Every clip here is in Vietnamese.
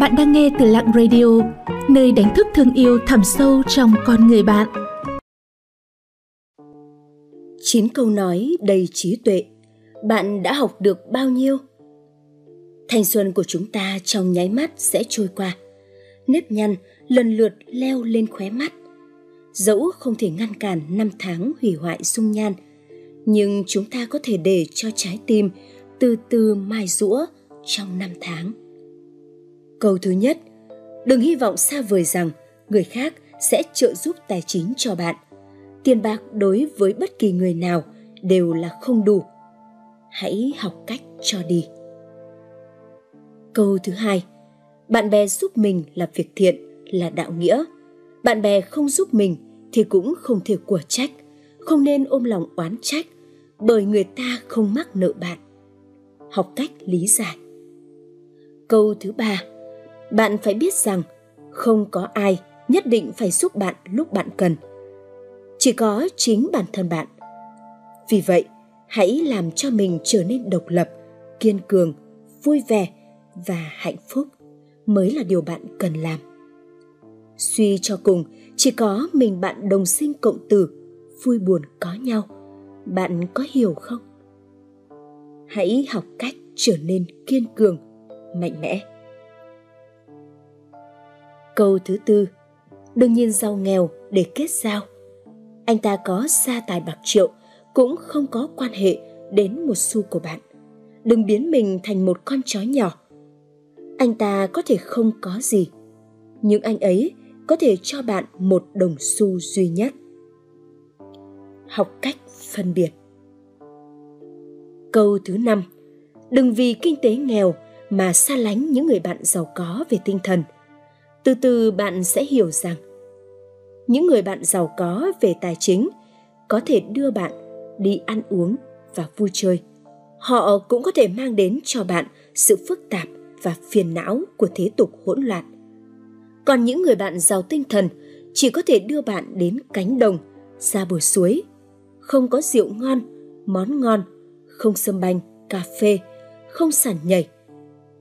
Bạn đang nghe từ Lặng Radio, nơi đánh thức thương yêu thẳm sâu trong con người bạn. Chín câu nói đầy trí tuệ, bạn đã học được bao nhiêu? Thanh xuân của chúng ta trong nháy mắt sẽ trôi qua. Nếp nhăn lần lượt leo lên khóe mắt. Dẫu không thể ngăn cản năm tháng hủy hoại sung nhan, nhưng chúng ta có thể để cho trái tim từ từ mai rũa trong năm tháng. Câu thứ nhất, đừng hy vọng xa vời rằng người khác sẽ trợ giúp tài chính cho bạn. Tiền bạc đối với bất kỳ người nào đều là không đủ. Hãy học cách cho đi. Câu thứ hai, bạn bè giúp mình là việc thiện, là đạo nghĩa. Bạn bè không giúp mình thì cũng không thể của trách, không nên ôm lòng oán trách bởi người ta không mắc nợ bạn. Học cách lý giải. Câu thứ ba, bạn phải biết rằng không có ai nhất định phải giúp bạn lúc bạn cần. Chỉ có chính bản thân bạn. Vì vậy, hãy làm cho mình trở nên độc lập, kiên cường, vui vẻ và hạnh phúc mới là điều bạn cần làm. Suy cho cùng, chỉ có mình bạn đồng sinh cộng tử, vui buồn có nhau, bạn có hiểu không? Hãy học cách trở nên kiên cường, mạnh mẽ. Câu thứ tư, đừng nhìn giàu nghèo để kết giao. Anh ta có xa tài bạc triệu cũng không có quan hệ đến một xu của bạn. Đừng biến mình thành một con chó nhỏ. Anh ta có thể không có gì, nhưng anh ấy có thể cho bạn một đồng xu duy nhất. Học cách phân biệt. Câu thứ năm, đừng vì kinh tế nghèo mà xa lánh những người bạn giàu có về tinh thần – từ từ bạn sẽ hiểu rằng, những người bạn giàu có về tài chính có thể đưa bạn đi ăn uống và vui chơi. Họ cũng có thể mang đến cho bạn sự phức tạp và phiền não của thế tục hỗn loạn. Còn những người bạn giàu tinh thần chỉ có thể đưa bạn đến cánh đồng, ra bờ suối, không có rượu ngon, món ngon, không sâm banh, cà phê, không sàn nhảy.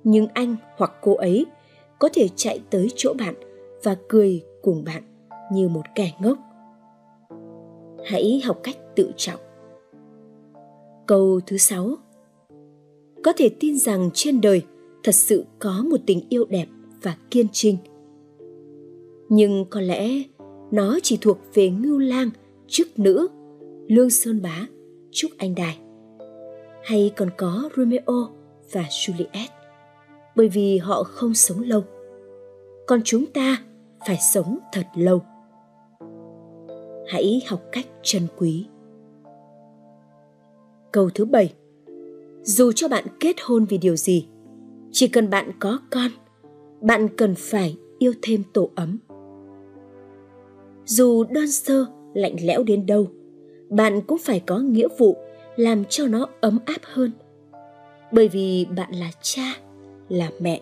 Nhưng anh hoặc cô ấy có thể chạy tới chỗ bạn và cười cùng bạn như một kẻ ngốc. Hãy học cách tự trọng. Câu thứ sáu. Có thể tin rằng trên đời thật sự có một tình yêu đẹp và kiên trinh. Nhưng có lẽ nó chỉ thuộc về ngưu lang, chức nữ, lương sơn bá, trúc anh đài, hay còn có romeo và juliet bởi vì họ không sống lâu. Còn chúng ta phải sống thật lâu. Hãy học cách trân quý. Câu thứ bảy. Dù cho bạn kết hôn vì điều gì, chỉ cần bạn có con, bạn cần phải yêu thêm tổ ấm. Dù đơn sơ, lạnh lẽo đến đâu, bạn cũng phải có nghĩa vụ làm cho nó ấm áp hơn. Bởi vì bạn là cha là mẹ.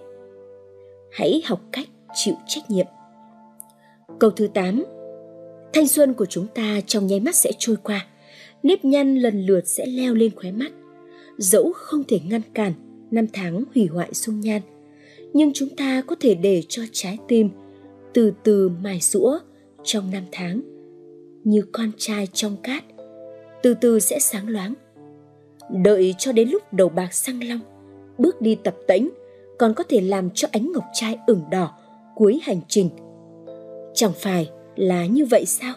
Hãy học cách chịu trách nhiệm. Câu thứ 8 thanh xuân của chúng ta trong nháy mắt sẽ trôi qua. Nếp nhăn lần lượt sẽ leo lên khóe mắt. Dẫu không thể ngăn cản, năm tháng hủy hoại dung nhan, nhưng chúng ta có thể để cho trái tim từ từ mài rũa trong năm tháng, như con trai trong cát, từ từ sẽ sáng loáng. Đợi cho đến lúc đầu bạc sang long, bước đi tập tễnh còn có thể làm cho ánh ngọc trai ửng đỏ, cuối hành trình. Chẳng phải là như vậy sao?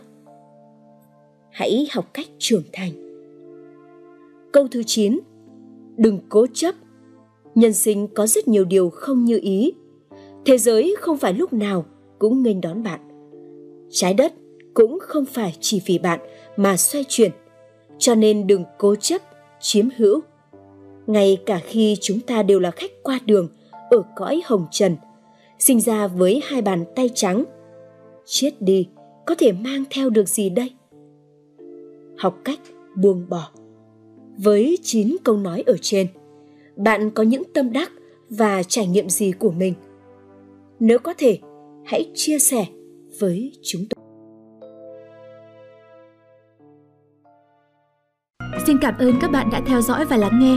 Hãy học cách trưởng thành. Câu thứ 9 đừng cố chấp. Nhân sinh có rất nhiều điều không như ý. Thế giới không phải lúc nào cũng nghênh đón bạn. Trái đất cũng không phải chỉ vì bạn mà xoay chuyển. Cho nên đừng cố chấp, chiếm hữu. Ngay cả khi chúng ta đều là khách qua đường ở cõi hồng trần, sinh ra với hai bàn tay trắng. Chết đi, có thể mang theo được gì đây? Học cách buông bỏ. Với chín câu nói ở trên, bạn có những tâm đắc và trải nghiệm gì của mình? Nếu có thể, hãy chia sẻ với chúng tôi. Xin cảm ơn các bạn đã theo dõi và lắng nghe